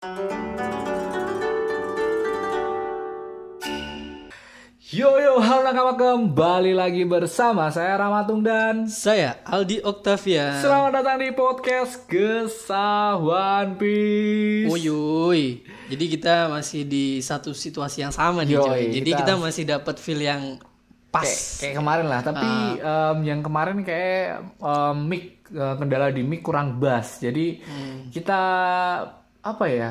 Yo yo, halo nakama kembali lagi bersama saya Ramatung dan Saya Aldi Octavia. selamat datang di podcast Gesah One Piece. Uyuy. Jadi kita masih di satu situasi yang sama nih, Yoi, coy. Jadi kita- kita, masih dapat feel yang pas. Kayak, kayak kemarin lah, tapi em, yang kemarin kayak em, mic eh, kendala di mic kurang bass. Jadi kita apa ya?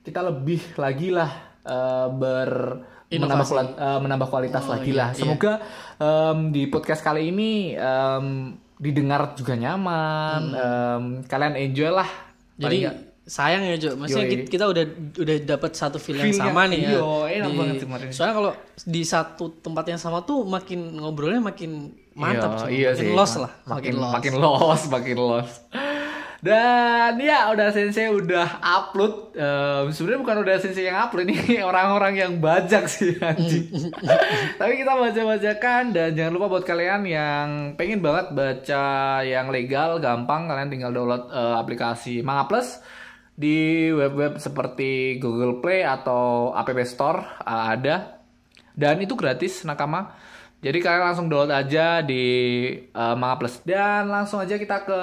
Kita lebih lagi lah eh, ber menambah, kuali- eh, menambah kualitas lagi lah. Semoga em, di podcast kali ini em, didengar juga nyaman. em, kalian enjoy lah. Jadi sayang ya, Cok. Maksudnya Yoi. kita, udah udah dapat satu feel yang sama nih ya. iya, enak Di- banget kemarin. Soalnya kalau di satu tempat yang sama tuh makin ngobrolnya makin mantap, Cok. iya makin sih. lost lah, Makin lost. makin lost, makin lost. Dan ya udah sensei udah upload. Em, Sebenarnya bukan udah sensei yang upload ini orang-orang yang bajak sih anjing. Tapi kita baca-bacakan dan jangan lupa buat kalian yang pengen banget baca yang legal, gampang kalian tinggal download eh, aplikasi Manga Plus di web-web seperti Google Play atau App Store eh, ada dan itu gratis nakama jadi kalian langsung download aja di eh, Manga Plus dan langsung aja kita ke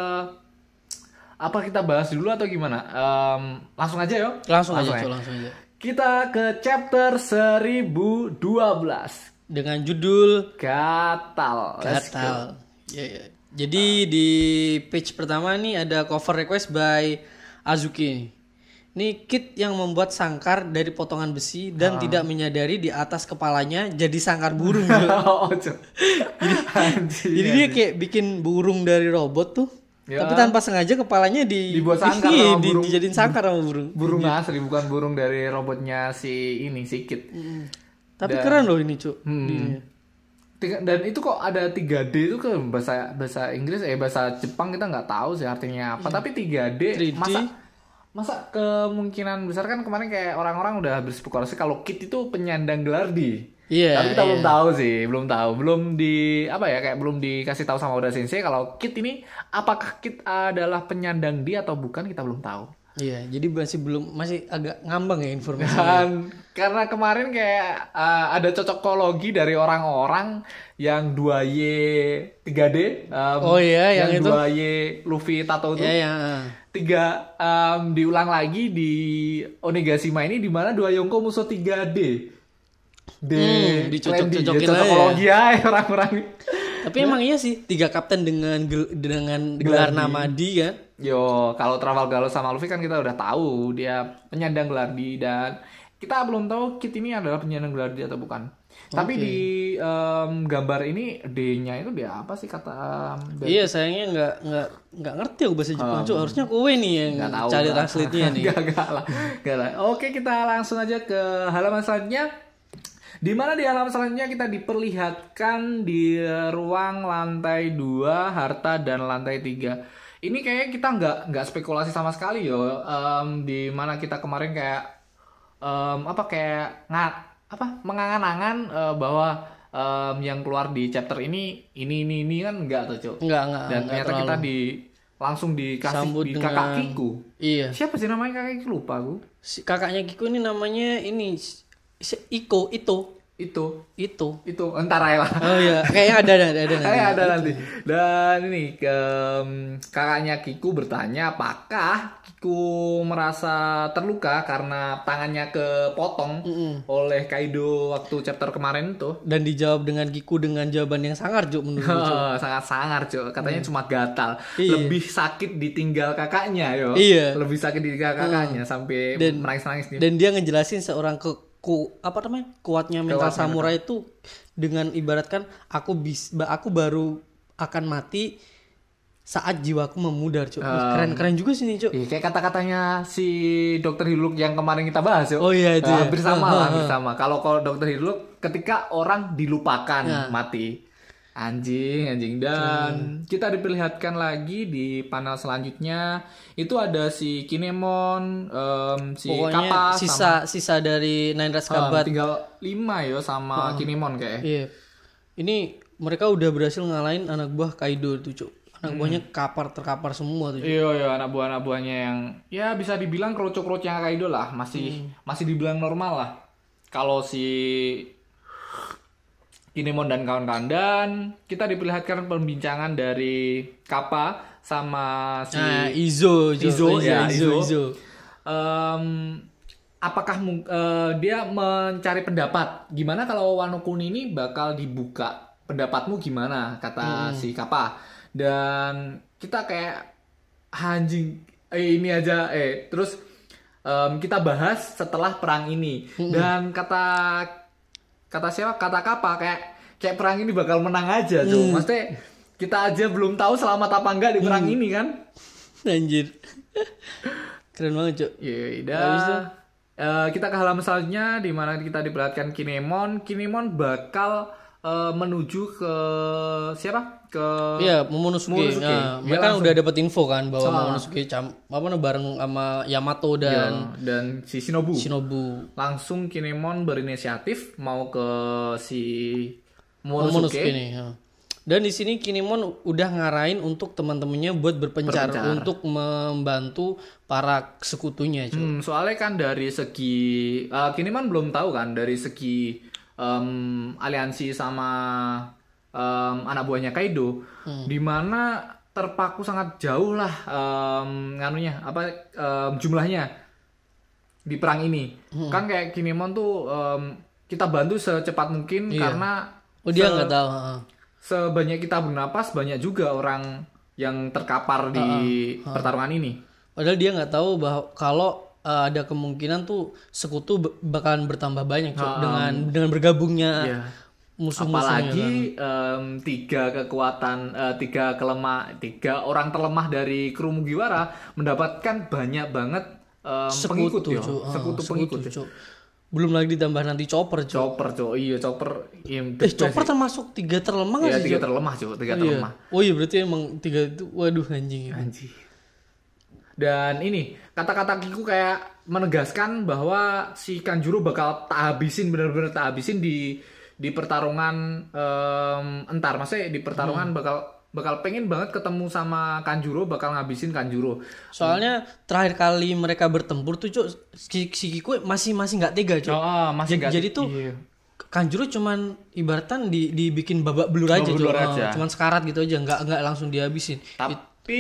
apa kita bahas dulu atau gimana Em, langsung aja yo Langsung, aja, ya. Langsung aja. kita ke chapter 1012 Dengan judul Gatal. Gatal. Ya, ya. Jadi di page pertama nih ada cover request by Azuki. Ini kit yang membuat sangkar dari potongan besi dan tidak menyadari di atas kepalanya jadi sangkar burung. Oh. Anjing, jadi dia kayak bikin burung dari robot tuh. Ya. Tapi tanpa sengaja kepalanya di Dibuat sangkar Iya, sama di- burung. dijadiin sangkar sama burung. burung asli bukan burung dari robotnya si ini si Kit Tapi keren loh ini, Cuk. Hmm. Dan itu kok ada 3D itu ke bahasa bahasa Inggris eh bahasa Jepang kita nggak tahu sih artinya apa tapi 3D, 3D. masa masa kemungkinan besar kan kemarin kayak orang-orang udah berspekulasi kalau Kit itu penyandang gelar di Iya. tapi kita iya. belum tahu sih belum tahu belum di apa ya kayak belum dikasih tahu sama Oda Sensei kalau Kit ini apakah Kit adalah penyandang di atau bukan kita belum tahu Iya, jadi masih belum masih agak ngambang ya informasi. Dan karena kemarin kayak uh, ada cocokologi dari orang-orang yang 2Y 3D um, Oh iya, yang itu. 2Y Luffy Tato itu Iya, ya. tiga um, diulang lagi di Onigashima ini di mana dua Yonko musuh 3D. D Hmm, dicocok-cocokin ya, cocokologi aja orang-orang. Tapi emang iya sih tiga kapten dengan gel- dengan gelar nama di kan. Yo, kalau Travel Galo sama Luffy kan kita udah tahu dia penyandang gelar di dan kita belum tahu Kit ini adalah penyandang gelar di atau bukan. Tapi di em, gambar ini D-nya itu dia apa sih kata dari- Iya sayangnya nggak nggak nggak ngerti aku bahasa Jepang Cuk. harusnya kowe nih yang Nggak tahu cari lah. translate-nya nih. Nggak, nggak lah. Nggak lah. Oke, kita langsung aja ke halaman selanjutnya. Di mana di halaman selanjutnya kita diperlihatkan di ruang lantai 2, harta dan lantai 3. Ini kayaknya kita nggak nggak spekulasi sama sekali yo. Em, di mana kita kemarin kayak em, apa kayak ngat apa mengangan-angan eh, bahwa em, yang keluar di chapter ini ini ini ini kan enggak tuh, Cuk. Nggak nggak. Dan nggak ternyata kita di langsung dikasih Sambut di kakak dengan- Kiku. Iya. Siapa sih namanya kakak Kiku lupa aku. Si kakaknya Kiku ini namanya ini Iko Ito Itu Ito. itu entar aja lah. Oh iya, kayaknya ada ada ada nanti. Kayak ada nanti. Dan ini ke kakaknya Kiku bertanya apakah Kiku merasa terluka karena tangannya kepotong oleh Kaido waktu chapter kemarin itu. Dan dijawab dengan Kiku dengan jawaban yang sangar Juk menurut Oh, sangat sangar cuy katanya cuma gatal Iya. lebih sakit ditinggal kakaknya yo Iya. lebih sakit ditinggal kakaknya sampai Dan- menangis nangis nih Dan dia ngejelasin seorang ke ku apa namanya kuatnya mental samurai itu dengan ibaratkan aku bis aku baru akan mati saat jiwaku memudar cuk keren keren juga sih nih cuk Ih, kayak kata-katanya si dokter Hiluk yang kemarin kita bahas yo. Oh iya, itu Eh, ya. hampir sama lah, hampir sama. Kalau kalau dokter Hiluk ketika orang dilupakan Ya. mati. Anjing, anjing. Dan kita diperlihatkan lagi di panel selanjutnya. Itu ada si Kinemon, em, si pokoknya Kappa sama sisa sisa dari Nine Red Ah, Kabat tinggal lima yo sama Kinemon kayak. iya. Ini mereka udah berhasil ngalahin anak buah Kaido tuh cuk. Anak buahnya kapar terkapar semua tuh. Iya iya anak buah anak buahnya yang ya bisa dibilang kroco-kroconya Kaido lah. Masih masih dibilang normal lah. Kalau si Kinemon dan kawan-kawan dan kita diperlihatkan pembincangan dari Kappa sama si Nah, Izo, Izo, ya, Izo, Izo. Izo. Em, apakah eh, dia mencari pendapat? Gimana kalau Wano Kuni ini bakal dibuka pendapatmu gimana? Kata si Kappa. Dan kita kayak anjing eh ini aja eh terus em, kita bahas setelah perang ini. Dan kata kata siapa kata Kappa kayak kayak perang ini bakal menang aja tuh maksudnya kita aja belum tahu selamat apa enggak di perang ini kan Anjir. Keren banget, Cuk. Ya udah. Eh, kita ke halaman selanjutnya di mana kita diperlihatkan Kinemon. Kinemon bakal eh, menuju ke siapa? Ke Iya, Momonosuke. Momonosuke. Nah, Dia mereka langsung- udah dapat info kan bahwa Ah. Momonosuke cam apa namanya bareng sama Yamato dan Ya, dan si Shinobu. Shinobu. Langsung Kinemon berinisiatif mau ke si Momonosuke Momonosuke. nih. ya. Dan di sini Kinemon udah ngarahin untuk teman-temannya buat berpencar, Berpencar. untuk membantu para sekutunya. Hmm, soalnya kan dari segi eh, Kinemon belum tahu kan dari segi em, aliansi sama em, anak buahnya Kaido, di mana terpaku sangat jauh lah em, nganunya apa em, jumlahnya di perang ini. Kan kayak Kinemon tuh em, kita bantu secepat mungkin karena Oh, dia se- nggak tahu. sebanyak kita bernapas banyak juga orang yang terkapar di pertarungan ini. Padahal dia nggak tahu bahwa kalau uh, ada kemungkinan tuh sekutu bakalan bertambah banyak Cuk, dengan dengan bergabungnya Iya. musuh-musuhnya. Apalagi em, tiga kekuatan, eh, tiga kelemah, tiga orang terlemah dari kru Mugiwara mendapatkan banyak banget em, pengikut ya, Cuk. Ah, sekutu pengikut. Belum lagi ditambah nanti chopper, Cuk. Chopper, cok, iya chopper, iya, Eh, chopper termasuk tiga terlemah iya, sih? tiga terlemah, cok, tiga Iya. terlemah. Oh iya berarti emang tiga itu waduh anjing. Anjir. Dan ini kata-kata Kiku kayak menegaskan bahwa si Kanjuro bakal tak habisin bener-bener tak habisin di di pertarungan em, entar, maksudnya di pertarungan bakal bakal pengen banget ketemu sama Kanjuro, bakal ngabisin Kanjuro. Soalnya terakhir kali mereka bertempur tuh Cuk, si, si Kiku masih masih nggak tega, Cuk. Oh, masih jadi, nggak- jadi tuh iya. Kanjuro cuman ibaratkan di dibikin babak belur aja, Babak Cuk. belur Oh, aja. cuman sekarat gitu aja, nggak nggak langsung dihabisin. Tapi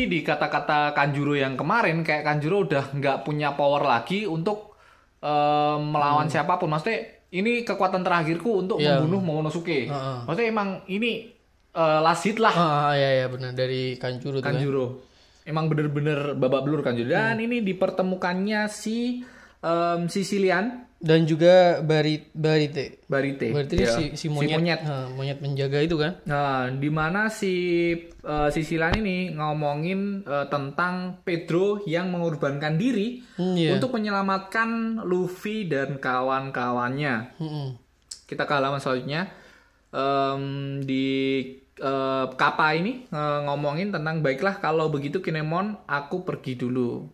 di kata-kata Kanjuro yang kemarin kayak Kanjuro udah nggak punya power lagi untuk em, melawan siapa pun. Maksudnya ini kekuatan terakhirku untuk Hmm. Iya. membunuh Momonosuke. Heeh. Maksudnya emang ini eh, last hit lah Ah, iya iya benar dari Kanjuro tuh. kan. Kanjuro. Emang bener-bener babak belur Kanjuro. Dan Hmm. ini dipertemukannya si em, Sicilian Dan juga Bari Barite. Barite. Barite Ya, si, si monyet, Ah, monyet menjaga itu kan. Nah, di mana si eh, Sicilian ini ngomongin eh, tentang Pedro yang mengorbankan diri Hmm, iya. untuk menyelamatkan Luffy dan kawan-kawannya. Mm-mm. Kita ke halaman selanjutnya. Em, di eh, Kappa ini eh, ngomongin tentang baiklah kalau begitu Kinemon aku pergi dulu.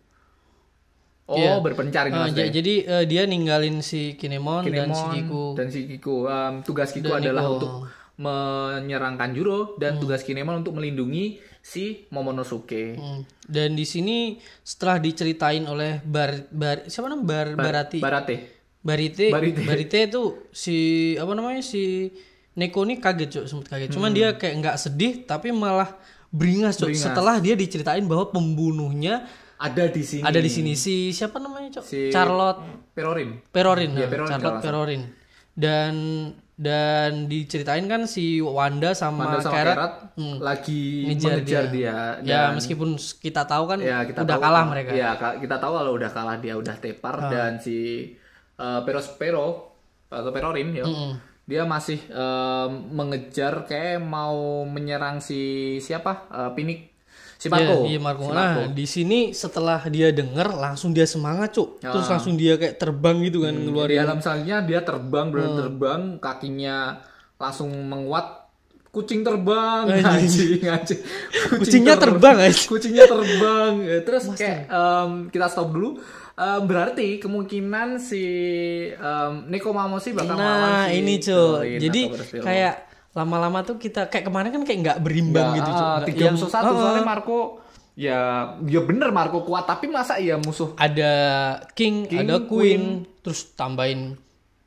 Oh, Iya. berpencar ini maksudnya. j- jadi eh, dia ninggalin si Kinemon, dan si Kinemon Kiku. dan si Kiku. Em, tugas Kiku Dan adalah Nico. untuk menyerang Kanjuro dan Hmm. tugas Kinemon untuk melindungi si Momonosuke. Mm. Dan di sini setelah diceritain oleh Bar, Bar siapa namanya Bar, Barati. Barate. Barite, Barite. Barite itu si apa namanya si Neko ini kaget cuk, sempat kaget. Cuman dia kayak nggak sedih tapi malah beringas. Hmm. Beringas. Setelah dia diceritain bahwa pembunuhnya Ada di sini. ada di sini si siapa namanya cuk? Si- Charlotte Perorin. Perorin, nah, Perorin Charlotte Perorin. Dan dan diceritain kan si Wanda sama, Manda sama Carrot, Carrot hmm, lagi ngejar mengejar dia. dia. ya Dan- meskipun kita tahu kan ya kita udah tahu, kalah mereka. Ya kita tahu kalau udah kalah dia udah tepar dan si eh, Peros Pero atau Perorin ya. Mm-mm. Dia masih eh, mengejar kayak mau menyerang si siapa? Eh, Pinik si Marco. Iya, iya Marco. Si Nah, di sini setelah dia denger langsung dia semangat, Cuk. Ah. Terus langsung dia kayak terbang gitu kan Di ngeluarin. alam selanjutnya dia terbang, benar Hmm. terbang, kakinya langsung menguat. Kucing terbang, anjing, anjing. Kucing Kucingnya terbang, anjing. Kucingnya terbang. Eh, Terus kayak em, kita stop dulu. Em, berarti kemungkinan si em, Neko Mamoshi bakal melawan Nah, si ini. Perorin Jadi kayak lama-lama tuh kita kayak kemarin kan kayak nggak berimbang Nggak, gitu. Nggak- tiga yang- musuh satu Oh, soalnya Marco ya ya bener Marco kuat tapi masa iya musuh ada king, King, ada queen, terus tambahin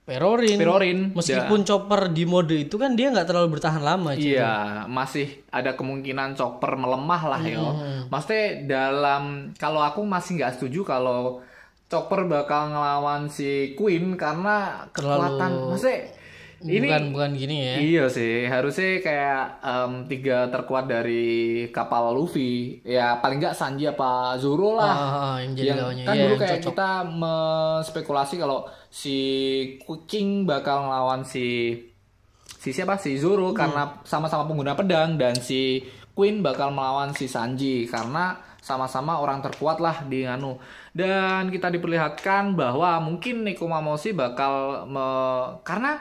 perorin. Perorin Meskipun chopper di mode itu kan dia nggak terlalu bertahan lama. Iya, masih ada kemungkinan chopper melemah lah ya. Maksudnya dalam kalau aku masih nggak setuju kalau chopper bakal ngelawan si Queen karena kekuatan. Maksudnya ini bukan bukan gini ya. Iya sih, harusnya kayak em, tiga terkuat dari kapal Luffy. Ya paling nggak Sanji apa Zoro lah. Ah, ah, yang jadi yang kan Iya, dulu kayak cocok. kita menspekulasi kalau si King bakal ngelawan si si siapa si Hmm. Zoro karena sama-sama pengguna pedang dan si Queen bakal melawan si Sanji karena sama-sama orang terkuat lah di Anu dan kita diperlihatkan bahwa mungkin Nekomamushi bakal me- karena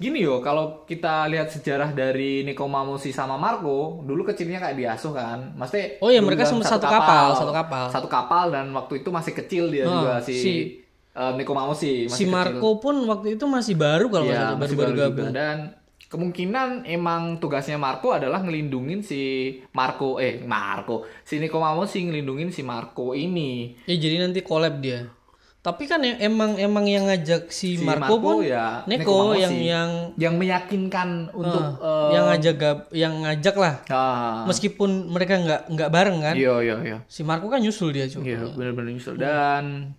gini yo kalau kita lihat sejarah dari Nekomamushi sama Marco dulu kecilnya kayak diasuh kan maksudnya Oh dulu mereka sama satu kapal, satu kapal. satu kapal dan waktu itu masih kecil dia Oh, juga si, si- Nekomamushi masih Si kecil. Marco pun waktu itu masih baru kalau salah, masih baru-baru baru gabung. juga. dan kemungkinan emang tugasnya Marco adalah ngelindungin si Marco eh Marco si Nekomamushi ngelindungin si Marco ini Ya jadi nanti collab dia. Tapi kan yang emang emang yang ngajak si, si Marco, pun ya Neko yang yang yang meyakinkan untuk eh, yang ngajak gab- yang ngajak lah. ah, Meskipun mereka nggak nggak bareng kan. iya iya iya Si Marco kan nyusul dia cuy. Iya, benar-benar nyusul. Dan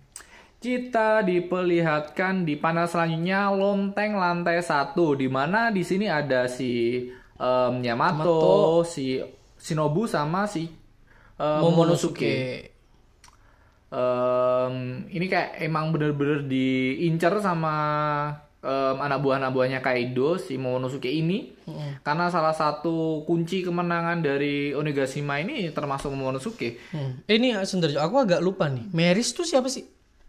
kita diperlihatkan di panel selanjutnya lonteng lantai satu, di mana di sini ada si em, Yamato, si Shinobu sama si em, Momonosuke. Em, ini kayak emang bener-bener diincar sama em, anak buah-anak buahnya Kaido si Momonosuke ini karena salah satu kunci kemenangan dari Onigashima ini termasuk Momonosuke. Hmm. Eh, ini sebentar aku agak lupa nih. Meris tuh siapa sih?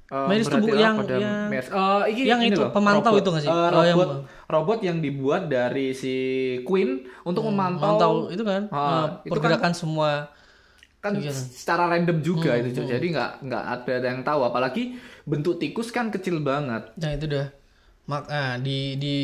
Eh, Meris tuh bu- yang- yang- Mes- eh, ini- yang ini itu, loh, pemantau robot. itu nggak sih? Eh, Oh, robot, yang- robot yang dibuat dari si Queen untuk memantau Mantau itu kan eh, itu pergerakan semua kan secara random juga itu Cok. jadi nggak nggak ada yang tahu apalagi bentuk tikus kan kecil banget Nah itu dah. Mak ah, di di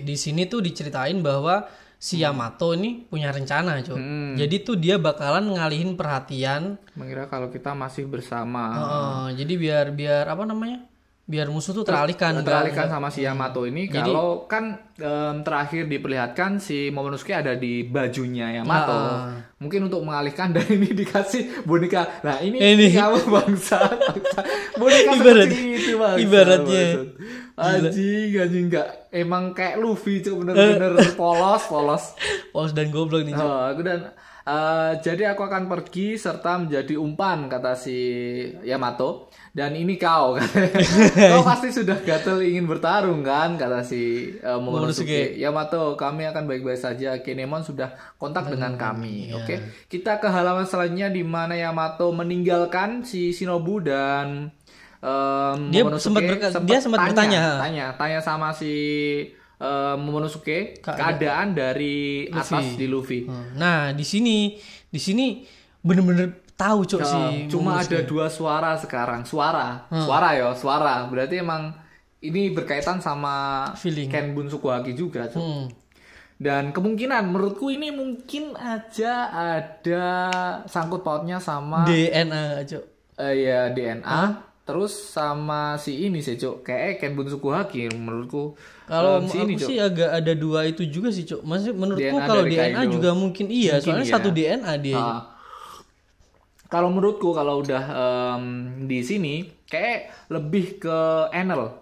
di sini tuh diceritain bahwa si Yamato ini punya rencana, Cuk. Hmm. Jadi tuh dia bakalan ngalihin perhatian. mengira kalau kita masih bersama Heeh, jadi biar biar apa namanya? Biar musuh tuh teralihkan. teralihkan sama si Yamato ini kalau kan em, terakhir diperlihatkan si Momonosuke ada di bajunya Yamato Ah. mungkin untuk mengalihkan dan ini dikasih boneka nah ini, Ini. kamu bangsa, bangsa. boneka Ibarat- seperti itu bangsa, ibaratnya. bangsa. anjing anjing enggak emang kayak Luffy tuh bener-bener polos polos Polos dan goblok nih. Aku dan eh, jadi aku akan pergi serta menjadi umpan kata si Yamato. Dan ini kau kau pasti sudah gatel ingin bertarung kan kata si eh, Momonosuke. Yamato kami akan baik-baik saja. Kinemon sudah kontak dengan kami oke? Kita ke halaman selanjutnya di mana Yamato meninggalkan si Shinobu dan em, Dia sempat dia sempat tanya, bertanya. tanya tanya sama si Momonosuke keadaan dari atas di Luffy. Nah, di sini di sini bener-bener tahu, Cuk, si Ya, cuma ada dua suara sekarang. Suara. Suara ya suara. Berarti emang ini berkaitan sama Feeling. Ken Bun Sukuhaki juga Cuk. Hmm. dan kemungkinan menurutku ini mungkin aja ada sangkut pautnya sama DNA, Cuk. eh, ya DNA terus sama si ini sih cuk kayak Ken Bun Sukuhaki menurutku Kalau Em, si aku ini, sih agak ada dua itu juga sih, Cuk. Maksudnya menurutku kalau DNA Kaido. juga mungkin iya, Mungkin soalnya iya. satu DNA dia. Kalau menurutku kalau udah em, di sini kayak lebih ke Enel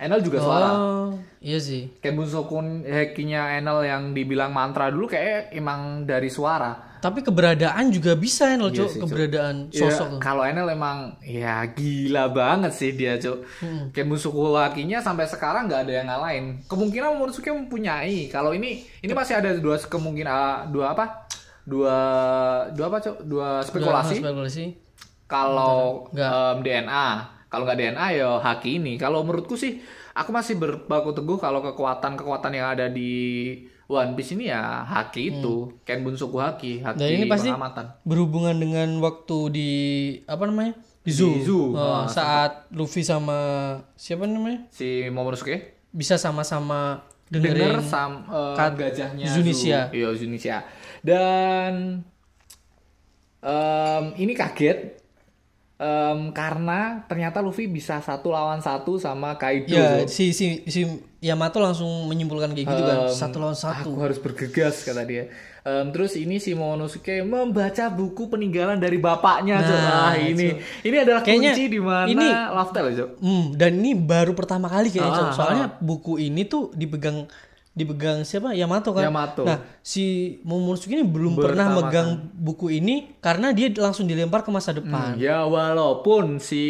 Enel juga suara Oh, iya sih. Ken Bun Sukuhakinya Enel yang dibilang mantra dulu kayak emang dari suara Tapi keberadaan juga bisa ya, Cuk. Iya Cuk. keberadaan Ya, sosok. kalau Enel emang ya gila banget sih dia cuk. Hmm. Ken Sukuhakinya sampai sekarang nggak ada yang ngalahin. Kemungkinan Momonosuke mempunyai. Kalau ini ini masih ada dua kemungkinan ah, dua apa? Dua dua apa cuk? Dua spekulasi. spekulasi. Kalau em, DNA, kalau nggak DNA ya haki ini. Kalau menurutku sih aku masih berbaku teguh kalau kekuatan-kekuatan yang ada di One Piece ini ya haki itu, Ken Bun Sukuhaki, haki Hmm. Dan ini pasti pengamatan. berhubungan dengan waktu di apa namanya? Di zoo. Di zoo. Oh, Ah, saat Luffy sama siapa namanya? Si Momonosuke Bisa sama-sama dengerin denger sam eh, kat- gajahnya Zunisia. Zu- Iya Zunisia. Dan em, ini kaget em, karena ternyata Luffy bisa satu lawan satu sama Kaido. Ya, si si si Yamato langsung menyimpulkan kayak gitu kan, Em, satu lawan satu. Aku harus bergegas kata dia. Em, terus ini si Momonosuke membaca buku peninggalan dari bapaknya. Nah, Nah, ini ini adalah Kayaknya kunci di mana ini- Love Tale, Zo. Hmm, dan ini baru pertama kali kayaknya. Ah, soalnya buku ini tuh dipegang dipegang siapa Yamato kan. Yamato. Nah, si Momonosuke ini belum pernah megang buku ini karena dia langsung dilempar ke masa depan. Ya walaupun si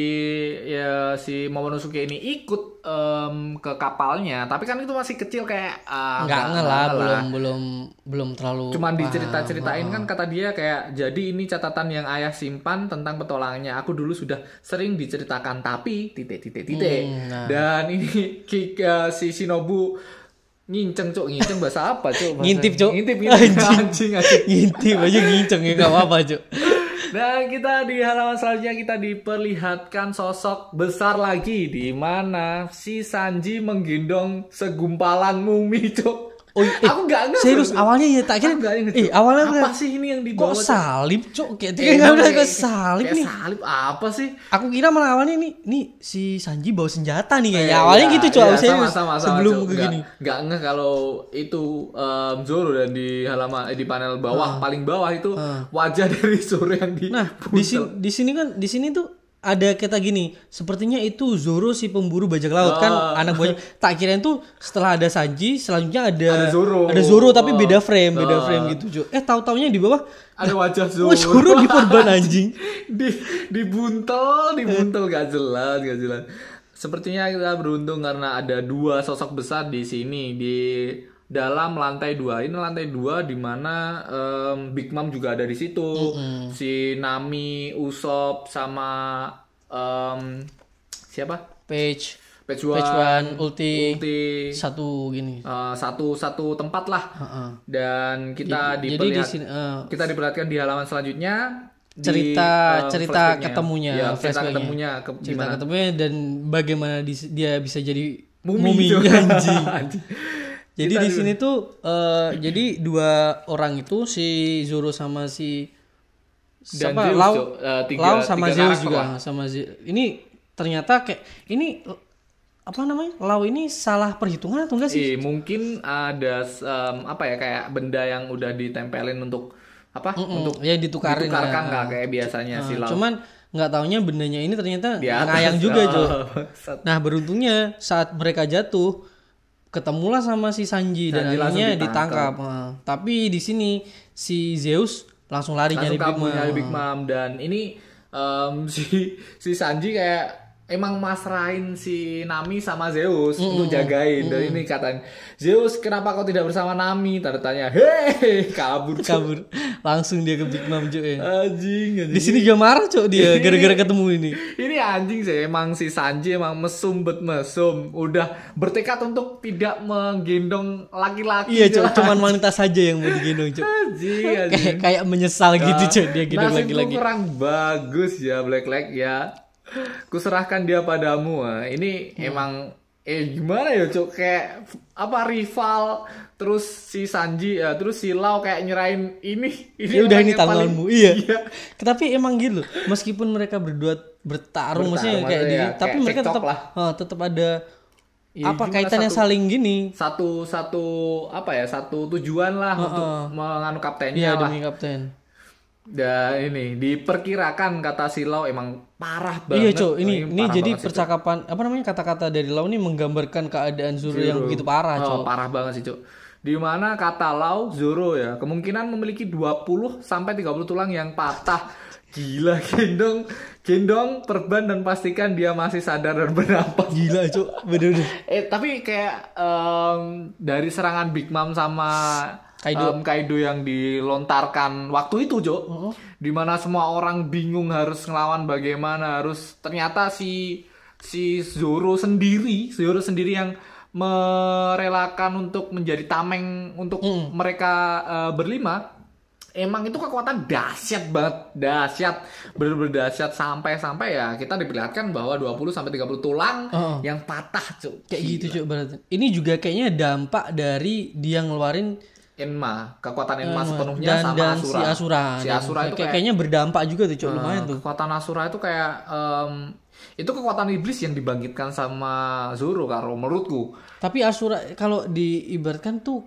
ya si Momonosuke ini ikut em, ke kapalnya, tapi kan itu masih kecil kayak ah, Enggak nggak- nggak lah, nggak belum belum belum terlalu Cuman paham. dicerita-ceritain kan kata dia kayak jadi ini catatan yang ayah simpan tentang petualangannya. Aku dulu sudah sering diceritakan tapi titik titik titik. Hmm, nah. Dan ini ki- eh, si Shinobu nginceng cuk nginceng bahasa apa Bahasa- Ngintip, Cuk. ngintip ngintip anjing anjing ngintip aja nginceng ya enggak apa-apa, Cok. Dan kita di halaman selanjutnya kita diperlihatkan sosok besar lagi di mana si Sanji menggendong segumpalan mumi, Cok. Oh, eh, aku nggak ngerti. Serius awalnya ya tak kira. Eh, awalnya apa tuh- sih ini yang Kok dibawa? Cok? salib, Cok? Kayak Eh, kayak nggak udah kok salib kayak nih. salib apa sih? Aku kira malah awalnya nih, nih si Sanji bawa senjata nih kayaknya. Eh, awalnya iya, gitu, Cok. serius. sama, sama, sama, Sebelum Cok. ke Nggak- gini. nggak ngeh kalau itu em, Zoro dan di halaman eh, di panel bawah paling bawah itu wajah dari Zoro yang di Nah, di sini di sini kan di sini tuh ada kata gini, sepertinya itu Zoro si pemburu bajak laut kan Oh. anak buahnya. Tak kirain tuh setelah ada Sanji, selanjutnya ada Ada Zoro. Ada Zoro tapi beda frame, beda Oh. frame gitu, Cok. Eh, tahu-taunya di bawah ada wajah Oh, Zoro. Zoro diperban anjing. di dibuntel dibuntel gak jelas gak jelas sepertinya kita beruntung karena ada dua sosok besar di sini di dalam lantai dua. Ini lantai dua di mana em, Big Mom juga ada di situ. Si Nami Usop sama em, siapa? Page, Pejuan, Page One, Ulti, Ulti. Satu gini. eh, satu satu tempat lah. Heeh. dan kita Jadi di diperlihat sini eh, kita diperlihatkan di halaman selanjutnya di, cerita eh, cerita ketemunya, ya, cerita ketemunya ke, cerita ketemunya dan bagaimana di- dia bisa jadi Mumi, mumi, anjing. Jadi Kita di dulu. sini tuh eh, jadi dua orang itu si Zoro sama si Dan siapa Zeus, Lau. Eh, tiga- Lau sama tiga Zeus juga lah. sama Zeus. Ini ternyata kayak ini apa namanya? Lau ini salah perhitungan atau enggak sih? Eh, mungkin ada em, apa ya kayak benda yang udah ditempelin untuk apa? Untuk ya ditukarin ditukarkan ya. nggak kayak biasanya si Nah, Lau. cuman nggak taunya bendanya ini ternyata ngayang juga. Oh. Nah, beruntungnya saat mereka jatuh ketemulah sama si Sanji, dan Sanji akhirnya ditangkap. ditangkap. Nah, tapi di sini si Zeus langsung lari langsung nyari Big Mom. nyari Big Mom dan ini em, si si Sanji kayak emang masrahin si Nami sama Zeus untuk jagain dan ini katanya Zeus kenapa kau tidak bersama Nami tanda tanya hei kabur Cok. Kabur. Langsung dia ke Big Mom, Jo. ya. anjing anjing Di sini juga marah, Cok, dia gara-gara ketemu ini. ini anjing sih emang si Sanji emang mesum bet mesum udah bertekad untuk tidak menggendong laki-laki Iya. Cok, cuman wanita saja yang mau digendong, Cok. anjing anjing Kayak kayak menyesal gitu, Cok, dia gendong Nasibku lagi-lagi. kurang bagus ya Black Leg ya. Kuserahkan dia padamu. ah. Ini Hmm. emang eh gimana ya cok kayak apa rival terus si Sanji ya terus si Lau kayak nyerahin ini ini Ya udah ini yang paling- tanggunganmu. Iya. Tapi emang gitu. Meskipun mereka berdua bertarung, Bertarung, maksudnya kayak maksudnya di, ya, tapi kayak mereka tetap lah. ah, tetap ada Ya, apa kaitannya satu- saling gini. satu satu apa ya satu tujuan lah untuk menganu kaptennya Iya lah demi kapten. Dan ini diperkirakan kata si Lau emang parah banget Iya, Cok. Ini Oh, ini jadi Cok. percakapan apa namanya kata-kata dari Lau ini menggambarkan keadaan Zoro yang begitu parah, Oh, Cok. parah banget sih, Cuk. Di mana kata Lau Zoro ya, kemungkinan memiliki 20 sampai 30 tulang yang patah. Gila, gendong, gendong, perban dan pastikan dia masih sadar dan bernapas. Gila, Cok. Bener-bener. Eh, tapi kayak em, dari serangan Big Mom sama Kaido. em, Kaido yang dilontarkan waktu itu, Cuk. Di mana semua orang bingung harus ngelawan bagaimana, harus ternyata si si Zoro sendiri, Zoro sendiri yang merelakan untuk menjadi tameng untuk mereka eh, berlima emang itu kekuatan dahsyat banget, dahsyat, bener-bener dahsyat sampai-sampai ya kita diperlihatkan bahwa 20 sampai 30 tulang Oh. yang patah, Cuk. Kayak gitu cuy berarti. Ini juga kayaknya dampak dari dia ngeluarin Enma, kekuatan Enma eh, sepenuhnya dan, sama dan Asura. si Asura. Si Asura itu kayak- kayak kayaknya berdampak juga tuh cuy lumayan Eh, tuh. Kekuatan Asura itu kayak em, itu kekuatan iblis yang dibangkitkan sama Zoro karo menurutku. Tapi Asura kalau diibaratkan tuh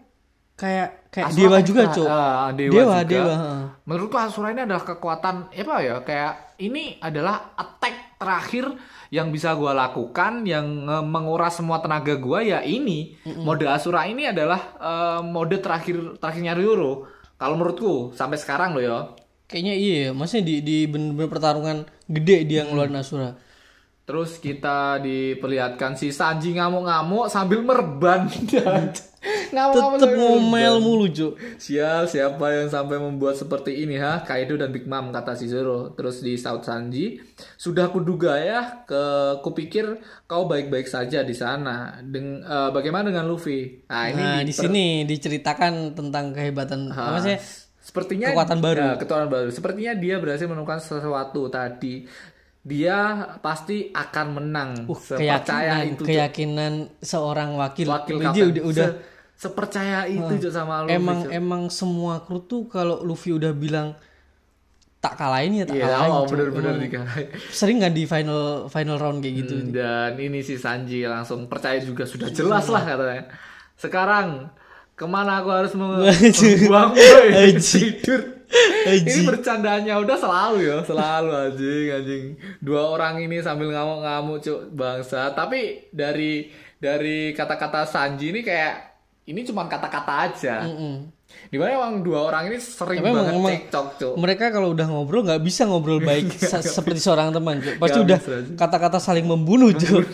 kayak kayak Asura dewa kan juga cuy. ah, dewa, dewa, juga. dewa. Menurutku Asura ini adalah kekuatan apa ya? Kayak ini adalah attack terakhir yang bisa gua lakukan yang eh, menguras semua tenaga gua ya ini. Mode Asura ini adalah eh, mode terakhir terakhirnya Ryoro. Kalau menurutku sampai sekarang loh ya. Kayaknya iya, ya. maksudnya di di bener-bener pertarungan gede dia ngeluarin Asura. Terus kita diperlihatkan si Sanji ngamuk-ngamuk sambil merban. ngamuk-ngamuk Tetep ngomel mulu cuy. Sial, siapa yang sampai membuat seperti ini ha? Kaido dan Big Mom kata si Zoro. Terus di South Sanji, sudah kuduga ya, ke kupikir kau baik-baik saja di sana. Deng, eh, bagaimana dengan Luffy? Nah, ini Nah, di sini diceritakan tentang kehebatan Ah, apa sih? Sepertinya Kekuatan baru. Ya, kekuatan baru. Sepertinya dia berhasil menemukan sesuatu tadi. Dia pasti akan menang. Uh, Sepercaya keyakinan, itu. Keyakinan seorang wakil. Wakil Dia udah udah Se- sepercaya itu Cok, sama Luffy. emang Cok. emang semua kru tuh kalau Luffy udah bilang tak kalahin ya tak Iya, kalahin. oh, bener-bener dikalahin. Sering nggak di final final round kayak gitu. Hmm, Dan ini si Sanji langsung percaya juga sudah jelas lah katanya. Sekarang ke mana aku harus membuang boy tidur. Ini bercandanya udah selalu ya, selalu anjing anjing. Dua orang ini sambil ngamuk-ngamuk cuk bangsa. Tapi dari dari kata-kata Sanji ini kayak ini cuma kata-kata aja. Mm-mm. Di mana emang dua orang ini sering Tapi banget emang- cekcok cuk. Mereka kalau udah ngobrol nggak bisa ngobrol baik se- seperti seorang teman. cuy. Pasti udah kata-kata saling membunuh cuy.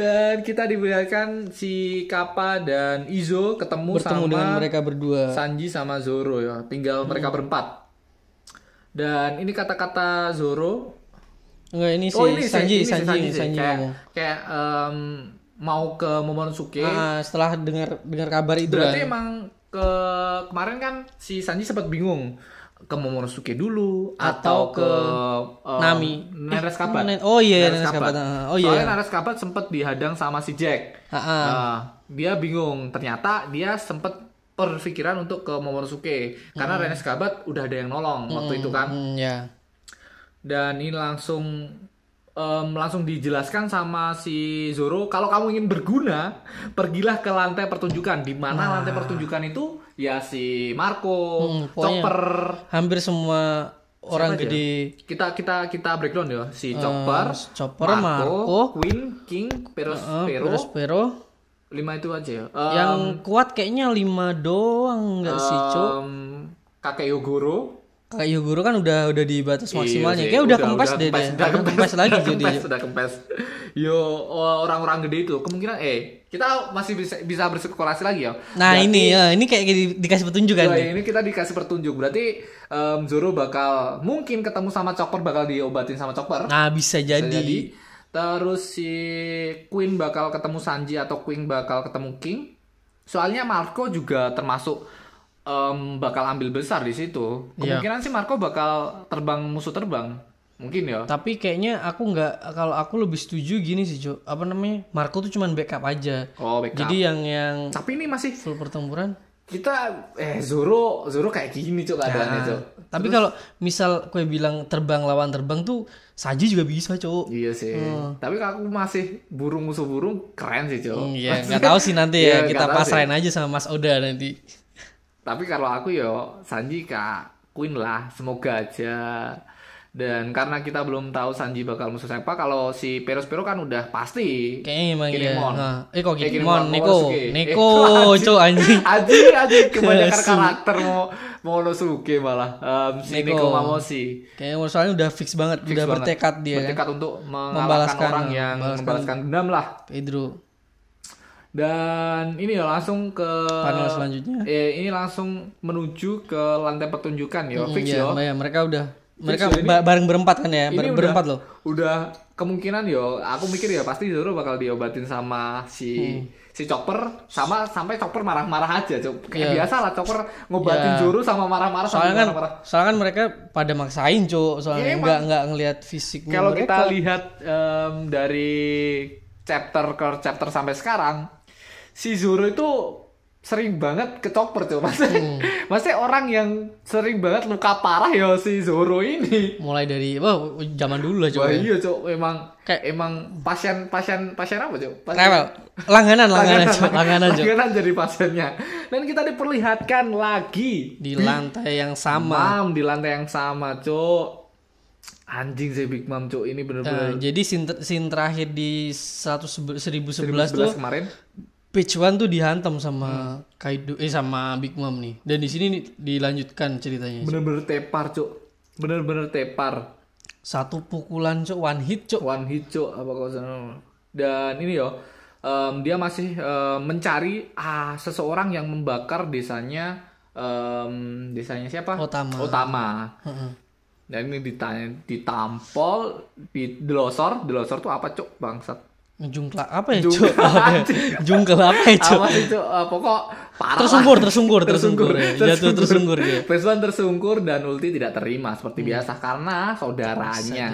Dan kita diperlihatkan si Kappa dan Izo ketemu, Bertemu sama dengan mereka berdua. Sanji sama Zoro ya. Tinggal mereka berempat. Dan ini kata-kata Zoro. Enggak ini si Oh ini si- Sanji, ini Sanji, Sanji, Sanji, sih. kayak ngomong. kayak em, mau ke Momonosuke. Ah, setelah dengar dengar kabar itu Berarti kan. emang ke kemarin kan si Sanji sempat bingung ke Momonosuke dulu atau, Atau ke, ke em, Nami. Neres Eh, Kabat. Nen- oh iya, Neres Neres Kabat. Kabat. Oh iya. Soalnya Neres Kabat sempat dihadang sama si Jack. Nah, dia bingung. Ternyata dia sempat berpikiran untuk ke Momonosuke karena Hmm. Renes Kabat udah ada yang nolong waktu itu kan. Hmm, ya. Dan ini langsung em, langsung dijelaskan sama si Zoro kalau kamu ingin berguna pergilah ke lantai pertunjukan di mana lantai pertunjukan itu ya si Marco, Hmm, Chopper Hampir semua orang aja? gede kita kita kita breakdown ya si Chopper, Eh, Chopper, Marco, Queen, King, Peros, eh, Pero, Prospero. lima itu aja ya. Em, yang kuat kayaknya lima doang enggak sih, Cok? kakek Yogoro Kakak Yogoro kan udah udah di batas maksimalnya. Iya sih, Kayak udah, kempes deh kempes, dia. udah Udah kempes lagi udah jadi. kempes, udah kempes. Yo orang-orang gede itu kemungkinan eh kita masih bisa bisa berspekulasi lagi ya. Nah, Berarti- ini ya, ini kayak di- dikasih petunjuk kan. Nih. ini kita dikasih petunjuk. Berarti em, Zoro bakal mungkin ketemu sama Chopper bakal diobatin sama Chopper. Nah, bisa Bisa jadi. jadi. Terus si Queen bakal ketemu Sanji atau Queen bakal ketemu King. Soalnya Marco juga termasuk em, bakal ambil besar di situ. Iya. Kemungkinan sih Marco bakal terbang musuh terbang. Mungkin ya. Tapi kayaknya aku nggak kalau aku lebih setuju gini sih, Cok. Apa namanya? Marco tuh cuman backup aja. Oh, backup. Jadi yang yang Tapi ini masih full pertempuran. kita eh Zoro Zoro kayak gini cok keadaannya Nah, cok. Tapi kalau misal kue bilang terbang lawan terbang tuh Saji juga bisa, Cok. Iya sih. Tapi aku masih burung musuh burung keren sih cok. Hmm, Iya, nggak tahu sih nanti ya. Iya, kita pasrahin aja sama Mas Oda nanti. Tapi kalau aku yo Sanji kak Queen lah, semoga aja. Dan karena kita belum tahu Sanji bakal musuh siapa, kalau si Peros Pero kan udah pasti. Kayaknya emang iya. Kinemon. Nah, eh kok Eh, Kinemon, Kinemon, Neko, Momonosuke. Neko, Eh, Cok anjing. Aji, aji kebanyakan Asu. karakter mau Momonosuke malah. Em, si Neko. Neko Mamoshi. Kayaknya soalnya udah fix banget, Fix udah banget. bertekad dia kan. Bertekad untuk Membalaskan, orang yang membalaskan. membalaskan dendam lah. Pedro. Dan ini ya langsung ke Panel selanjutnya. Eh, ini langsung menuju ke lantai pertunjukan ya, Hmm, fix iya, yo. ya, mereka udah mereka Fix ya, ini- ba- bareng berempat kan ya, bareng udah- berempat loh. Udah kemungkinan yo, aku mikir ya pasti Zoro bakal diobatin sama si Hmm. si Chopper sama sampai Chopper marah-marah aja, Cok. Kayak Iya. biasa lah Chopper ngobatin Iya. Zoro sama marah-marah Soalnya kan, marah-marah. soalnya kan mereka pada maksain cuk, soalnya emang. nggak nggak ngelihat fisiknya Kalau kita lihat em, dari chapter ke chapter sampai sekarang, si Zoro itu sering banget ke Chopper tuh. Maksudnya, Hmm. maksudnya orang yang sering banget luka parah ya si Zoro ini. mulai dari wah zaman dulu lah. Wah ya. iya cok, emang Kayak- emang pasien pasien pasien apa cok? Pasien- Rewel. Langganan, langganan, cuk, langganan cuk. Langganan jadi pasiennya. Dan kita diperlihatkan lagi Di lantai yang sama. Mam di lantai yang sama cok. Anjing sih Big Mom cok ini bener-bener jadi scene, ter- scene terakhir di 100 1011 2011 tuh kemarin. Page one tuh dihantam sama Hmm. Kaido eh sama Big Mom nih. Dan di sini nih dilanjutkan ceritanya. Bener-bener tepar cok. Bener-bener tepar. Satu pukulan cuk one hit cuk. One hit cok apa kau sana. Dan ini yo. em, dia masih em, mencari ah seseorang yang membakar desanya em, desanya siapa? Otama. Otama. Dan ini ditanya, ditampol, di delosor, delosor tuh apa cuk bangsat? Jungkla apa ya cuk? Jungkla apa ya cuk? Apa sih cuk? Eh, pokok parah Tersungkur, lah. tersungkur, tersungkur, ya. Jatuh tersungkur. Rizwan tersungkur dan Ulti tidak terima seperti Hmm. biasa karena saudaranya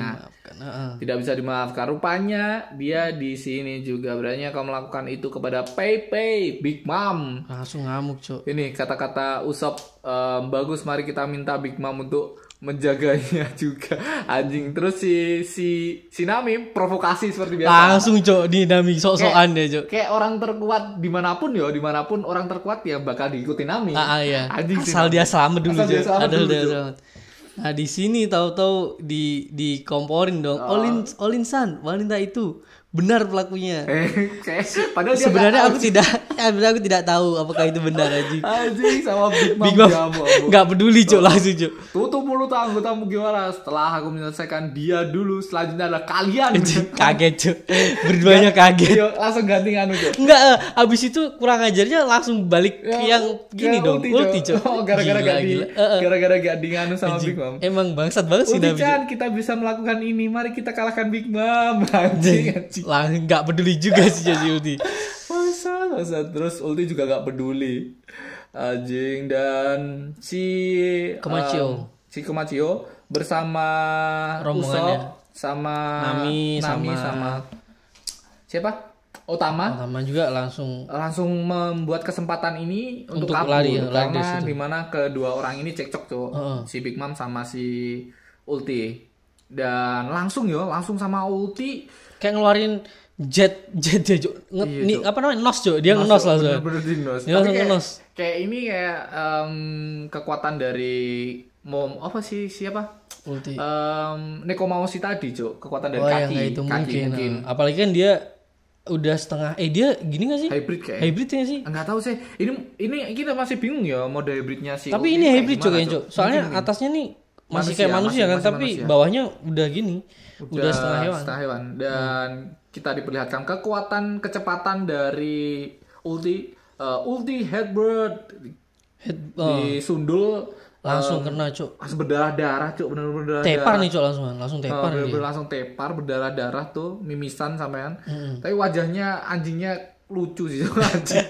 tidak bisa dimaafkan. Rupanya dia di sini juga berani kau melakukan itu kepada Pei Big Mom. Langsung ngamuk cuk. Ini kata-kata Usop em, bagus mari kita minta Big Mom untuk menjaganya juga anjing terus si si si Nami provokasi seperti biasa Langsung cuk dinami sok-sokan deh cuk. kayak orang terkuat di mana pun ya di mana pun orang terkuat ya bakal diikuti Nami Ah, ah, ya. Anjing Asal Nami. dia selamat dulu Asal dia selamat dulu, dia selamat. Nah di sini tahu-tahu di dikomporin dong. Ah. Olin Olin San wanita itu benar pelakunya. eh kayak padahal Sebenarnya aku tidak, sebenarnya aku tidak tahu apakah itu benar anjing. tahu. anjing sama Big Mom, Big Mom jamu, nggak peduli cuk langsung cuk. tutup mulut anggota Mugiwara setelah aku menyelesaikan dia dulu selanjutnya adalah kalian Anjing, Kaget cuk. Berduanya kaget. Yo, langsung ganti anu Cuk. Enggak, eh, abis itu kurang ajarnya langsung balik Ya, yang gini ya, dong, ulti, cuk. Oh, gara-gara gak di. Eh, eh. gara-gara gak di nganu sama Big Mom. Emang bangsat banget sih Nabi. Kita bisa melakukan ini. Mari kita kalahkan Big Mom. Anjing, anjing. Lah nggak peduli juga sih jadi ulti. Masa. Terus Ulti juga gak peduli. Anjing dan si Komachio. um, si Komachio bersama Rombongannya. Usopp sama Nami, Nami sama- sama siapa? Otama. Pertama juga langsung langsung membuat kesempatan ini untuk, Untuk kabur lari ya, karena situ. di mana kedua orang ini cekcok tuh Heeh. si Big Mom sama si Ulti dan langsung yo langsung sama Ulti kayak ngeluarin jet jet dia Cuk. Nge- Iya, ni- apa namanya? Nos cuk dia ngenos langsung bener-bener di nos. Dia langsung kayak, ngenos. kayak ini kayak em, kekuatan dari mom apa sih siapa? Ulti. Um, Nekomausi tadi cuk kekuatan dari oh ya kaki. nggak itu kaki mungkin, mungkin. Nah, apalagi kan dia udah setengah eh dia gini gak sih? Hybrid kayak. Hybrid ya sih? Nggak tahu sih. Ini ini kita masih bingung ya mode hybridnya si tapi ini hybrid kayaknya cuk soalnya Mungkin- atasnya nih masih Manusia, kayak manusia masih- kan masih tapi manusia. bawahnya udah gini udah, setengah hewan. setengah hewan. dan kita diperlihatkan kekuatan kecepatan dari ulti uh, ulti headbird Head, oh, disundul langsung um, kena cuk. langsung berdarah darah cuk bener bener berdarah tepar nih cuk langsung langsung tepar nih dia. langsung tepar berdarah darah tuh mimisan sampean. Tapi wajahnya anjingnya lucu sih Cuk, anjing.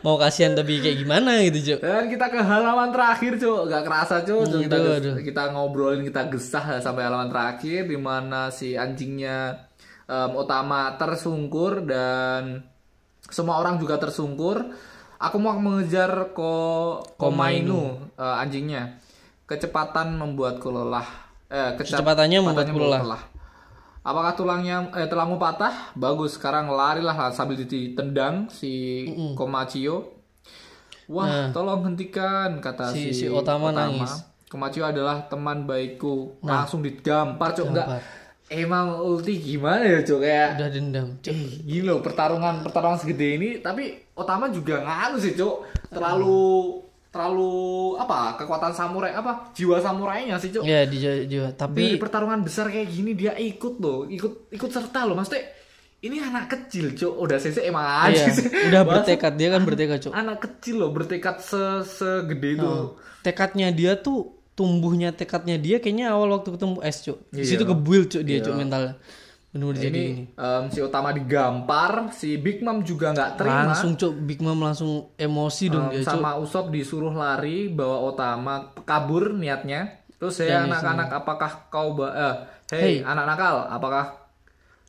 Mau kasihan tapi kayak gimana gitu cuk? Dan kita ke halaman terakhir cuk. Gak kerasa cuk. Cuk, kita aduh. kita ngobrolin kita gesah sampai halaman terakhir di mana si anjingnya em, utama tersungkur dan semua orang juga tersungkur aku mau mengejar ko Komainu eh, anjingnya kecepatan membuatku lelah eh, kecep- Kecepatannya membuatku lelah. Apakah tulangnya eh tulangmu patah? Bagus, sekarang larilah sambil ditendang si Komachio. Wah, tolong hentikan kata Nah. Si- si, si Otama nangis. Nah. Komachio adalah teman baikku. Langsung digampar, Cok. Enggak. Emang ulti gimana ya, Cok? Kayak udah dendam eh, gini loh, pertarungan pertarungan segede ini tapi Otama juga nganu sih, Cok. Terlalu terlalu apa? Kekuatan samurai apa? Jiwa samurainya sih, Cok. ya di juga Tapi tapi pertarungan besar kayak gini dia ikut loh, ikut ikut serta loh. Maksudnya ini anak kecil, Cok. Udah sese emang aja iya, sih. udah bertekad dia kan bertekad cuk Anak kecil loh, bertekad se segede itu. tekadnya dia tuh tumbuhnya tekadnya dia kayaknya awal waktu ketemu S cuk. Di Iya. situ kebuild cuk dia cuk mentalnya. Bener-bener jadi ini em, si utama digampar si Big Mom juga nggak terima. Langsung cuk Big Mom langsung emosi dong Em, dia cuk. sama Usop disuruh lari bawa Otama kabur niatnya. Terus saya anak-anak apakah kau ba- eh, hey, anak nakal apakah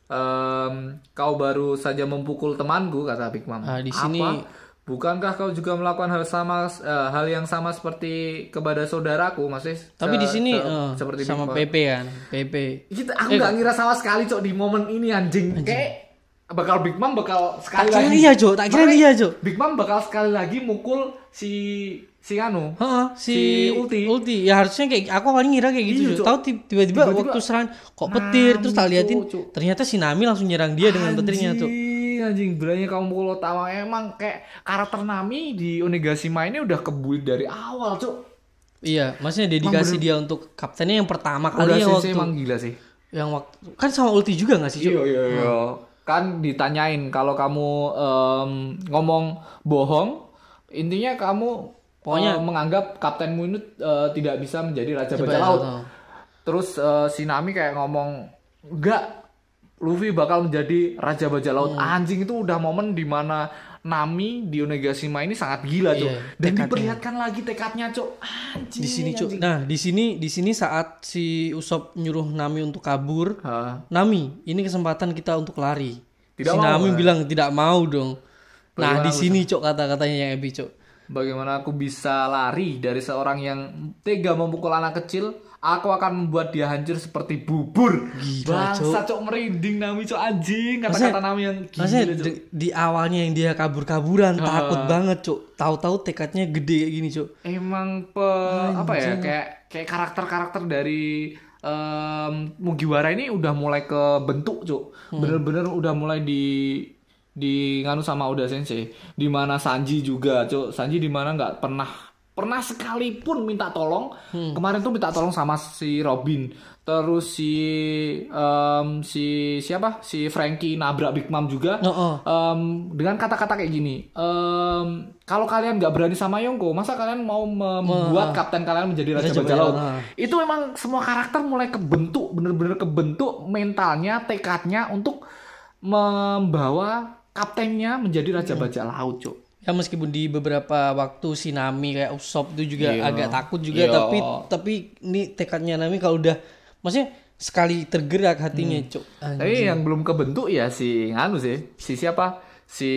em, kau baru saja memukul temanku? kata Big Mom. Ah, di Apa? Bukankah kau juga melakukan hal sama eh, hal yang sama seperti kepada saudaraku masih tapi di sini eh, seperti sama Mom. PP kan PP Kita, aku nggak ngira sama sekali cok di momen ini anjing. Kayak bakal Big Mom bakal sekali tak lagi. iya cuk tak kira iya cuk Big Mom bakal sekali lagi mukul si si anu. Heeh, si, Si Ulti. Ulti. Ya harusnya kayak aku awalnya ngira kayak gitu. Iya. Tahu ti- tiba-tiba waktu serangan kok petir terus tak Nami, liatin ternyata si Nami langsung nyerang dia dengan petirnya tuh. Anjing, berani kamu mukul Otama emang kayak karakter Nami di Onigashima ini udah kebuit dari awal cuk. Iya, maksudnya dedikasi dia untuk kaptennya yang pertama Udah kali yang sensei waktu emang gila sih. yang waktu kan sama Ulti juga gak sih, Cuk? Iya iya iya. Kan ditanyain kalau kamu em, ngomong bohong, intinya kamu Pokoknya- eh, menganggap kaptenmu ini eh, tidak bisa menjadi raja bajak laut. Terus eh, si Nami kayak ngomong enggak Luffy bakal menjadi raja bajak laut. Hmm. Anjing itu udah momen di mana Nami di Onigashima ini sangat gila, Cuk. Iya, Dan tekadnya. diperlihatkan lagi tekadnya, Cuk. Anjing. Di sini, Cuk. anjing. Nah, di sini di sini saat si Usop nyuruh Nami untuk kabur, Hah. Nami, ini kesempatan kita untuk lari. Tidak si mau, Nami kan? bilang tidak mau dong. Nah, Bagaimana di sini Cuk kata-katanya yang epic, Cuk. Bagaimana aku bisa lari dari seorang yang tega memukul anak kecil? Aku akan membuat dia hancur seperti bubur. Gila, Bangsa cok merinding Nami cok anjing. Kata-kata Nami yang gila cok. di, di awalnya yang dia kabur-kaburan takut banget, Cuk. Tahu-tahu tekadnya gede kayak gini, Cuk. Emang pe, apa ya kayak kayak karakter-karakter dari em, Mugiwara ini udah mulai ke bentuk cok. Hmm. Bener-bener udah mulai di di nganu sama Oda Sensei. Di mana Sanji juga cok. Sanji di mana nggak pernah pernah sekalipun minta tolong. Hmm. Kemarin tuh minta tolong sama si Robin. Terus si em, si siapa? Si Frankie nabrak Big Mom juga. Oh, oh. Em, dengan kata-kata kayak gini. em, kalau kalian nggak berani sama Yongko, masa kalian mau membuat kapten kalian menjadi raja bajak laut? Itu memang semua karakter mulai kebentuk, bener-bener kebentuk mentalnya, tekadnya untuk membawa kaptennya menjadi raja Hmm. bajak laut, cuk. Ya meskipun di beberapa waktu si Nami kayak Usop itu juga Iya. agak takut juga Iya. tapi tapi ini tekadnya Nami kalau udah maksudnya sekali tergerak hatinya, Hmm. Cuk. Anjing. Tapi yang belum kebentuk ya si nganu sih, si siapa? Si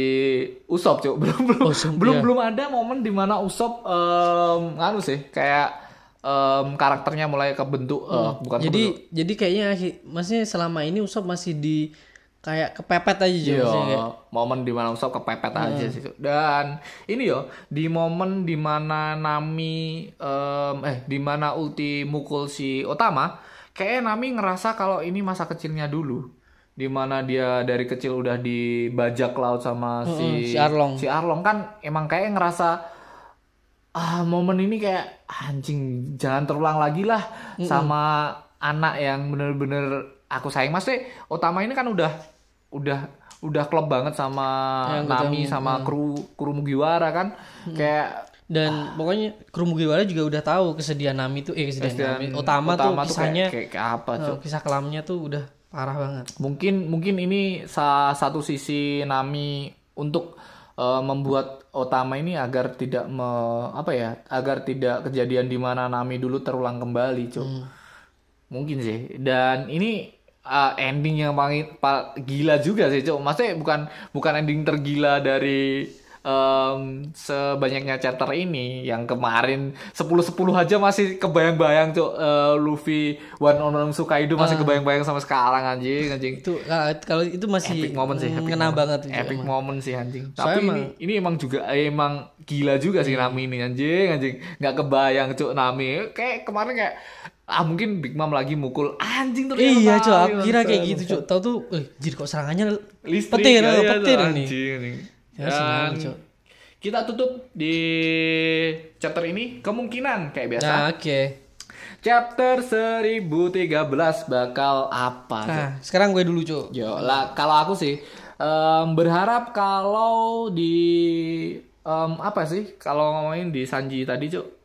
Usop, cuk. Belum belum Usop, belum iya. belum ada momen di mana Usop em, nganu sih, kayak em, karakternya mulai kebentuk, eh, bukan jadi jadi kayaknya maksudnya selama ini Usop masih di kayak kepepet aja. Iya, kayak- momen di mana Usop kepepet aja sih. Dan ini yo di momen di mana Nami em, eh di mana Ulti mukul si Otama, kayak Nami ngerasa kalau ini masa kecilnya dulu. Di mana dia dari kecil udah dibajak laut sama si si Arlong. Si Arlong kan emang kayak ngerasa ah momen ini kayak anjing jangan terulang lagi lah sama anak yang bener-bener aku sayang. Mas Otama ini kan udah udah udah klop banget sama Yang Nami sama kru kru Mugiwara kan. Kayak dan pokoknya kru Mugiwara juga udah tahu kesedihan Nami tuh eh kesedihan kesedihan Nami. Utama, tuh kayak- kisahnya kayak, kayak apa eh, Cuk? kisah kelamnya tuh udah parah banget. mungkin mungkin ini salah satu sisi Nami untuk eh, membuat Otama ini agar tidak me- apa ya agar tidak kejadian di mana Nami dulu terulang kembali cuk. Mungkin sih. Dan ini eh, ending yang paling pa- gila juga sih cuk. Maksudnya bukan bukan ending tergila dari em, sebanyaknya chapter ini. Yang kemarin 10-10 aja masih kebayang-bayang cuk. Eh, Luffy One on One Sukaido masih kebayang-bayang sama sekarang anjing anjing. Itu ah, kalau itu masih epic moment sih epic ngena moment. banget epic emang. moment sih anjing. Soalnya tapi emang- ini ini emang juga eh, emang gila juga sih Nami ini anjing. Anjing nggak kebayang cuk Nami. Kayak kemarin kayak ah mungkin Big Mom lagi mukul anjing terus Iya cok, aku kira kayak gitu cok. Tahu tuh, eh jadi kok serangannya listrik petir, ya, petir nih. anjing. Ya, Dan kita tutup di chapter ini kemungkinan kayak biasa Nah oke. chapter 1013 bakal apa? Nah sekarang gue dulu cok. Yo, lah kalau aku sih em, berharap kalau di em, apa sih kalau ngomongin di Sanji tadi cuk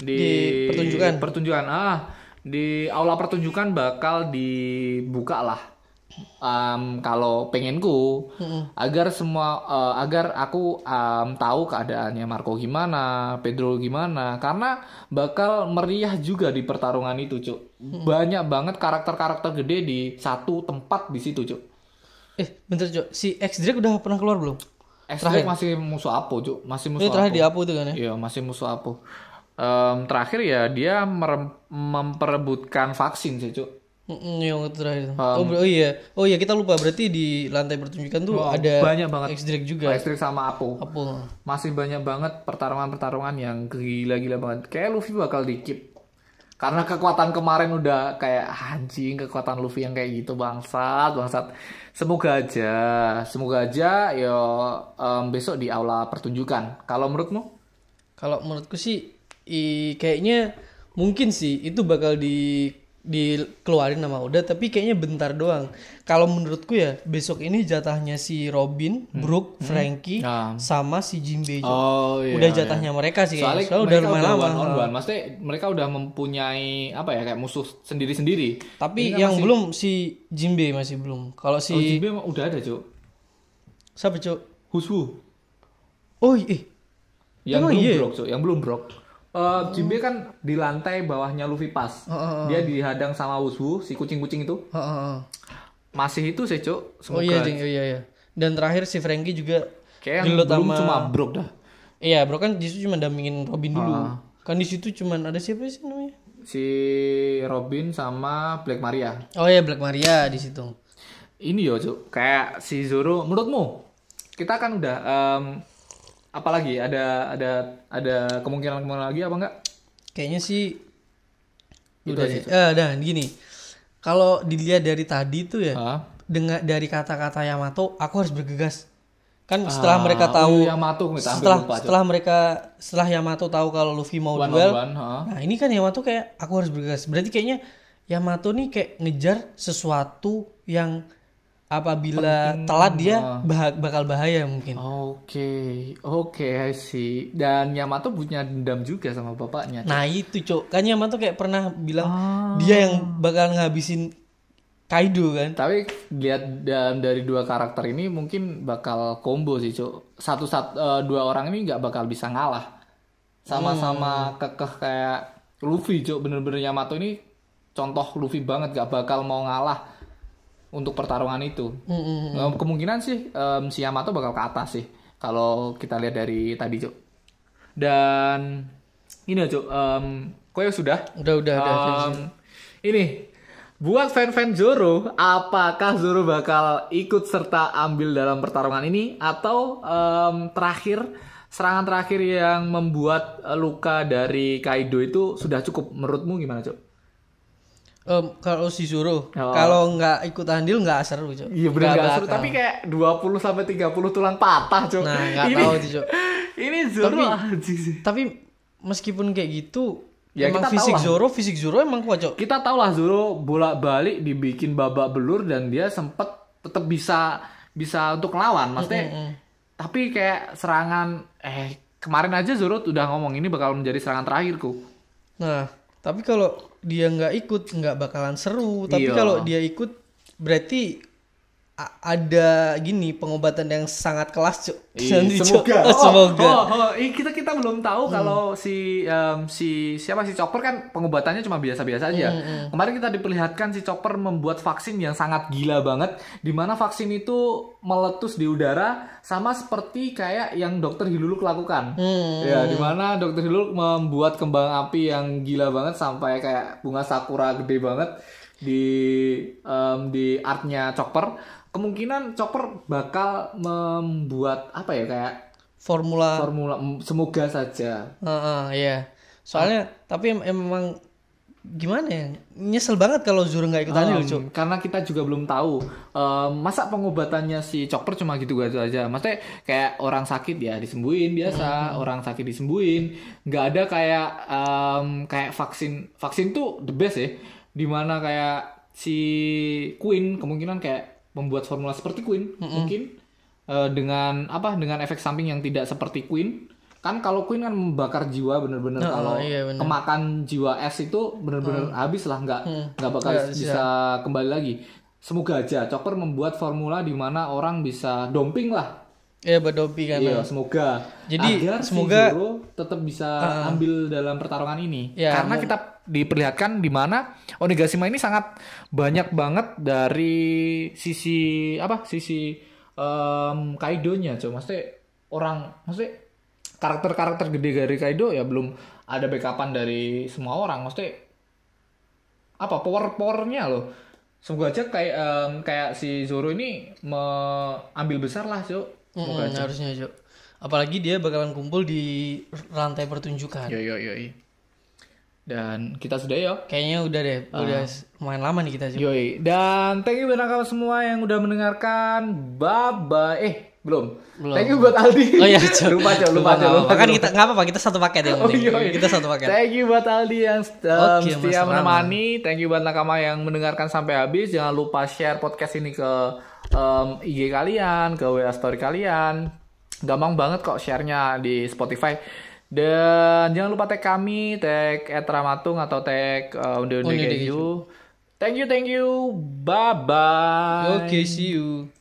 di, Di pertunjukan. pertunjukan ah di aula pertunjukan bakal dibuka lah Em, kalau pengenku agar semua eh, agar aku em, tahu keadaannya Marco gimana Pedro gimana karena bakal meriah juga di pertarungan itu cuk banyak banget karakter-karakter gede di satu tempat di situ cuk Eh, bentar, Cok. Si X Drake udah pernah keluar belum? X-Drake masih musuh Apo cuk masih musuh Ini terakhir Apo. di Apo itu kan ya? Iya masih musuh Apo. Em, terakhir ya dia memperebutkan vaksin sih cuk. Yang terakhir. oh, ber- oh iya. Oh iya, kita lupa berarti di lantai pertunjukan tuh Wah, ada banyak banget. X Drake juga. X-Drake sama Apo. Apo. Masih banyak banget pertarungan-pertarungan yang gila-gila banget. Kayak Luffy bakal dikip. Karena kekuatan kemarin udah kayak anjing kekuatan Luffy yang kayak gitu bangsat bangsat. Semoga aja, semoga aja yo em, besok di aula pertunjukan. Kalau menurutmu? Kalau menurutku sih i, kayaknya mungkin sih itu bakal di dikeluarin nama Oda tapi kayaknya bentar doang. Kalau menurutku ya besok ini jatahnya si Robin, Brook, Frankie Ah. sama si Jinbe. Cok. Oh iya. udah jatahnya mereka sih Soalnya. Soalnya udah lumayan lama. one on one. Maksudnya mereka udah mempunyai apa ya kayak musuh sendiri-sendiri. Tapi yang belum si Jinbe masih belum. Kalau si Oh, emang udah ada, Cuk. siapa cok? Huswu. Oh eh Yang Emang belum iya? brok, Cuk. Yang belum brok. Eh, Jinbe kan di lantai bawahnya Luffy pas. Dia dihadang sama Huswu, si kucing-kucing itu. Heeh, heeh. Masih itu sih, Cuk. Oh Semoga iya, Jeng. Oh iya iya. Dan terakhir si Frankie juga kayak gelut belum sama- cuma brok dah. Iya, bro kan di situ cuma dampingin Robin dulu. Ah. Kan di situ cuma ada siapa sih namanya? Si Robin sama Black Maria. Oh iya, Black Maria di situ. Ini yo, Cuk. Kayak si Zoro menurutmu kita kan udah em, apalagi ada ada ada kemungkinan kemungkinan lagi apa enggak? Kayaknya sih Itu udah deh. Eh, dah gini. Kalau dilihat dari tadi tuh ya, Hah? dengan dari kata-kata Yamato, aku harus bergegas. Kan setelah Ah, mereka oh tahu iya, Yamato, setelah lupa, setelah mereka setelah Yamato tahu kalau Luffy mau One on duel, one, ha? Nah ini kan Yamato kayak aku harus bergegas. Berarti kayaknya Yamato nih kayak ngejar sesuatu yang apabila telat dia bah- bakal bahaya mungkin. Oke, oke, I see. Dan Yamato punya dendam juga sama bapaknya. Nah itu cok, kan Yamato kayak pernah bilang Ah. dia yang bakal ngabisin Kaido kan. Tapi lihat dan dari dua karakter ini mungkin bakal combo sih, Cuk. Satu sat eh, dua orang ini nggak bakal bisa ngalah. Sama-sama kekeh kayak Luffy, Cuk. Bener-bener Yamato ini contoh Luffy banget gak bakal mau ngalah untuk pertarungan itu. Mm-mm. Eh, Kemungkinan sih em, si Yamato bakal ke atas sih kalau kita lihat dari tadi, Cuk. Dan ini Cuk, em kowe sudah Udah udah udah. Um, ini buat fan-fan Zoro, apakah Zoro bakal ikut serta ambil dalam pertarungan ini atau em, terakhir serangan terakhir yang membuat eh, luka dari Kaido itu sudah cukup menurutmu gimana cok? Em, kalau si Zoro, Oh. kalau nggak ikut andil nggak seru cok. Iya benar Nggak gak seru tapi kayak 20 sampai 30 tulang patah cok. Nah nggak tahu tuh cok. Ini Zoro Tapi- sih. Tapi meskipun kayak gitu, Ya, emang kita fisik. Zoro, fisik Zoro emang kuat cok. kita tahu lah Zoro bolak-balik dibikin babak belur dan dia sempet tetap bisa bisa untuk ngelawan maksudnya tapi kayak serangan eh kemarin aja Zoro udah ngomong ini bakal menjadi serangan terakhirku Nah, tapi kalau dia nggak ikut nggak bakalan seru. Tapi Iya. kalau dia ikut berarti ada gini pengobatan yang sangat kelas cuk. Nanti, Cuk. semoga Oh, oh, semoga. oh, oh, ih, kita kita belum tahu kalau si em, si siapa si Chopper kan pengobatannya cuma biasa-biasa aja kemarin kita diperlihatkan si Chopper membuat vaksin yang sangat gila banget di mana vaksin itu meletus di udara sama seperti kayak yang dokter Hiluluk lakukan Hmm. Ya, di mana Dokter Hilul membuat kembang api yang gila banget sampai kayak bunga sakura gede banget di em, di artnya Chopper. Kemungkinan Chopper bakal membuat apa ya kayak Formula. formula em, semoga saja. Heeh, iya. Soalnya tapi em- emang gimana ya? Nyesel banget kalau Zoro nggak ikut andil cuk. karena kita juga belum tahu em, masa pengobatannya si Chopper cuma gitu gitu aja maksudnya kayak orang sakit ya disembuhin biasa orang sakit disembuhin nggak ada kayak em, kayak vaksin vaksin tuh the best ya di mana kayak si Queen kemungkinan kayak membuat formula seperti Queen. Mungkin eh, dengan apa dengan efek samping yang tidak seperti Queen. Kan kalau Queen kan membakar jiwa bener-bener. Kalau iya, bener. kemakan jiwa es itu bener-bener habis lah nggak nggak bakal bisa kembali lagi. Semoga aja Chopper membuat formula di mana orang bisa dumping lah Ya buat Dopi kan. iya semoga. Jadi, agar semoga- si Zoro tetap bisa ambil dalam pertarungan ini. Ya, karena kita diperlihatkan di mana Onigashima ini sangat banyak banget dari sisi apa sisi em, Kaido-nya cuy maksudnya orang maksudnya karakter-karakter gede dari Kaido ya belum ada backupan dari semua orang. Maksudnya apa power powernya loh. Semoga aja kayak em, kayak si Zoro ini mengambil besar lah cuy semoga Mm, harusnya Cuk. Apalagi dia bakalan kumpul di rantai pertunjukan. Yo yo yo. Dan kita sudah yo. Kayaknya udah deh, Ah. udah lumayan lama nih kita Cuk. Yoi. Dan thank you buat kalian semua yang udah mendengarkan. Bye bye. Eh, belum. Belum. Thank you buat Aldi. Oh iya, Cuk. lupa, Cuk. Lupa, nggak Lupa. Kan kita nggak apa-apa, kita satu paket yang Oh penting. iya, iya. Kita satu paket. Thank you buat Aldi yang um, Oke, setia menemani. Thank you buat nakama yang mendengarkan sampai habis. Jangan lupa share podcast ini ke um, IG kalian, ke WA story kalian. Gampang banget kok share-nya di Spotify. Dan jangan lupa tag kami, tag @ramatung atau tag uh, Unde Unde Unde Unde Keju. Thank you, thank you. Bye bye. Oke, see you.